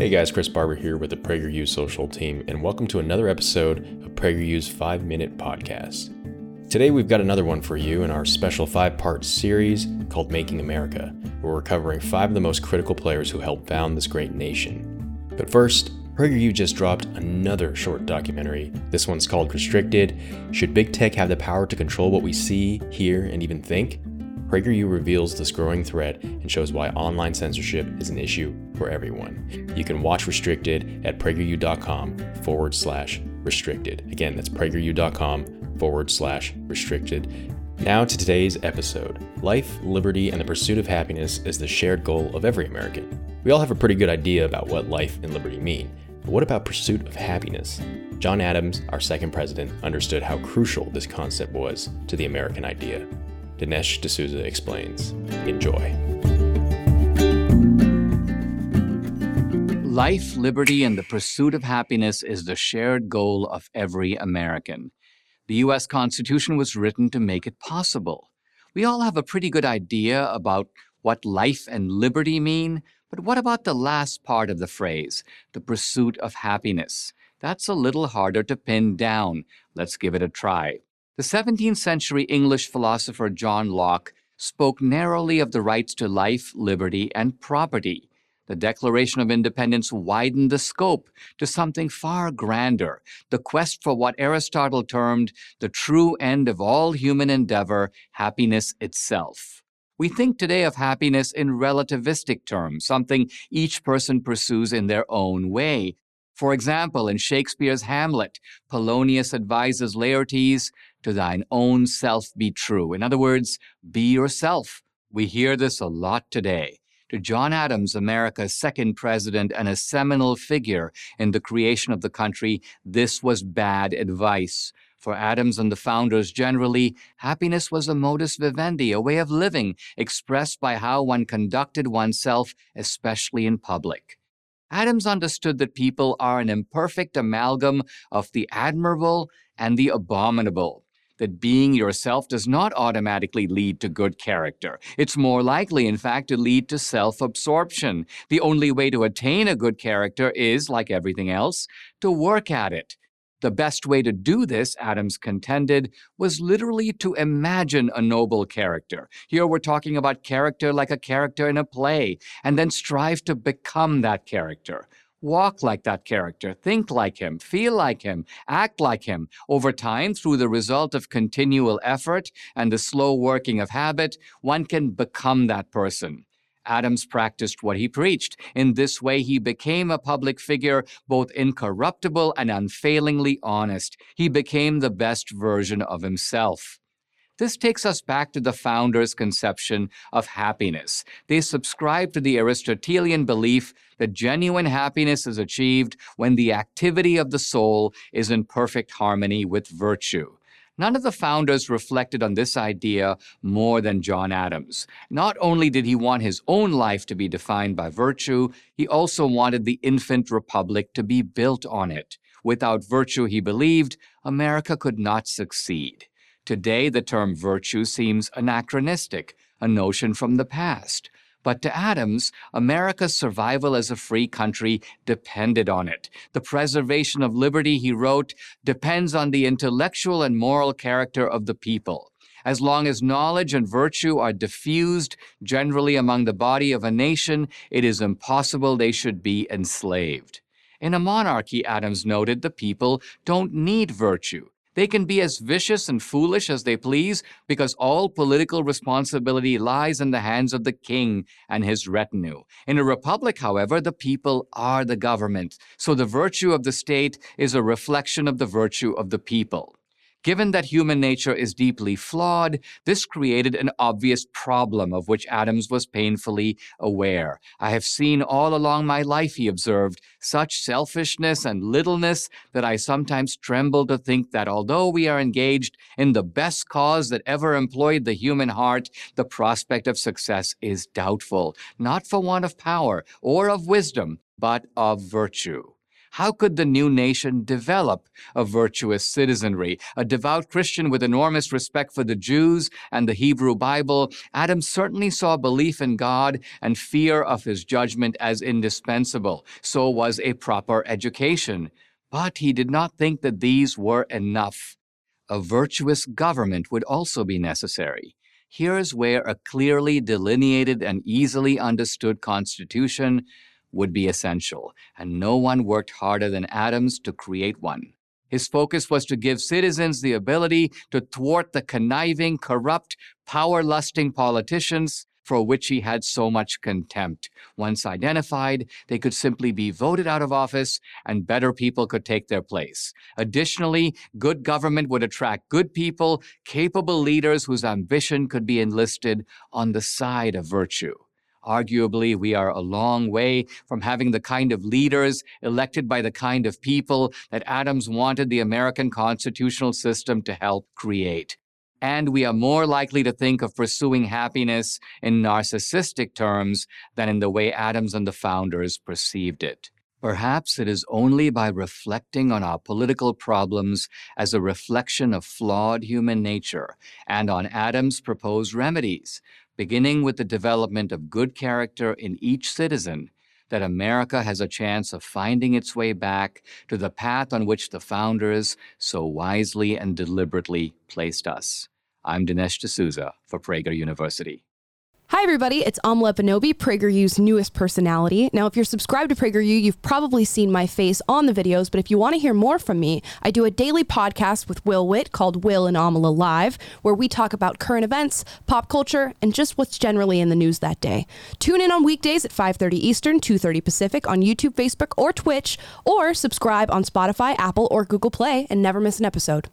Hey guys, Chris Barber here with the PragerU social team, and welcome to another episode of PragerU's 5 Minute Podcast. Today we've got another one for you in our special five part series called Making America, where we're covering five of the most critical players who helped found this great nation. But first, PragerU just dropped another short documentary. This one's called Restricted Should Big Tech Have the Power to Control What We See, Hear, and Even Think? PragerU reveals this growing threat and shows why online censorship is an issue for everyone. You can watch Restricted at prageru.com forward slash restricted. Again, that's prageru.com forward slash restricted. Now to today's episode. Life, liberty, and the pursuit of happiness is the shared goal of every American. We all have a pretty good idea about what life and liberty mean. But what about pursuit of happiness? John Adams, our second president, understood how crucial this concept was to the American idea. Dinesh D'Souza explains. Enjoy. Life, liberty, and the pursuit of happiness is the shared goal of every American. The U.S. Constitution was written to make it possible. We all have a pretty good idea about what life and liberty mean, but what about the last part of the phrase, the pursuit of happiness? That's a little harder to pin down. Let's give it a try. The 17th century English philosopher John Locke spoke narrowly of the rights to life, liberty, and property. The Declaration of Independence widened the scope to something far grander the quest for what Aristotle termed the true end of all human endeavor, happiness itself. We think today of happiness in relativistic terms, something each person pursues in their own way. For example, in Shakespeare's Hamlet, Polonius advises Laertes to thine own self be true. In other words, be yourself. We hear this a lot today. To John Adams, America's second president and a seminal figure in the creation of the country, this was bad advice. For Adams and the founders generally, happiness was a modus vivendi, a way of living expressed by how one conducted oneself, especially in public. Adams understood that people are an imperfect amalgam of the admirable and the abominable that being yourself does not automatically lead to good character. It's more likely, in fact, to lead to self absorption. The only way to attain a good character is, like everything else, to work at it. The best way to do this, Adams contended, was literally to imagine a noble character. Here we're talking about character like a character in a play, and then strive to become that character. Walk like that character, think like him, feel like him, act like him. Over time, through the result of continual effort and the slow working of habit, one can become that person. Adams practiced what he preached. In this way, he became a public figure, both incorruptible and unfailingly honest. He became the best version of himself. This takes us back to the founders' conception of happiness. They subscribe to the Aristotelian belief that genuine happiness is achieved when the activity of the soul is in perfect harmony with virtue. None of the founders reflected on this idea more than John Adams. Not only did he want his own life to be defined by virtue, he also wanted the infant republic to be built on it. Without virtue, he believed, America could not succeed. Today, the term virtue seems anachronistic, a notion from the past. But to Adams, America's survival as a free country depended on it. The preservation of liberty, he wrote, depends on the intellectual and moral character of the people. As long as knowledge and virtue are diffused generally among the body of a nation, it is impossible they should be enslaved. In a monarchy, Adams noted, the people don't need virtue. They can be as vicious and foolish as they please because all political responsibility lies in the hands of the king and his retinue. In a republic, however, the people are the government, so the virtue of the state is a reflection of the virtue of the people. Given that human nature is deeply flawed, this created an obvious problem of which Adams was painfully aware. I have seen all along my life, he observed, such selfishness and littleness that I sometimes tremble to think that although we are engaged in the best cause that ever employed the human heart, the prospect of success is doubtful, not for want of power or of wisdom, but of virtue. How could the new nation develop a virtuous citizenry? A devout Christian with enormous respect for the Jews and the Hebrew Bible, Adam certainly saw belief in God and fear of his judgment as indispensable. So was a proper education. But he did not think that these were enough. A virtuous government would also be necessary. Here's where a clearly delineated and easily understood constitution would be essential, and no one worked harder than Adams to create one. His focus was to give citizens the ability to thwart the conniving, corrupt, power lusting politicians for which he had so much contempt. Once identified, they could simply be voted out of office and better people could take their place. Additionally, good government would attract good people, capable leaders whose ambition could be enlisted on the side of virtue. Arguably, we are a long way from having the kind of leaders elected by the kind of people that Adams wanted the American constitutional system to help create. And we are more likely to think of pursuing happiness in narcissistic terms than in the way Adams and the founders perceived it. Perhaps it is only by reflecting on our political problems as a reflection of flawed human nature and on Adams' proposed remedies beginning with the development of good character in each citizen, that America has a chance of finding its way back to the path on which the founders so wisely and deliberately placed us. I'm Dinesh D'Souza for Prager University. Hi, everybody. It's Amala Ekpunobi, PragerU's newest personality. Now, if you're subscribed to PragerU, you've probably seen my face on the videos, but if you want to hear more from me, I do a daily podcast with Will Witt called Will and Amala Live, where we talk about current events, pop culture, and just what's generally in the news that day. Tune in on weekdays at 5.30 Eastern, 2.30 Pacific on YouTube, Facebook, or Twitch, or subscribe on Spotify, Apple, or Google Play and never miss an episode.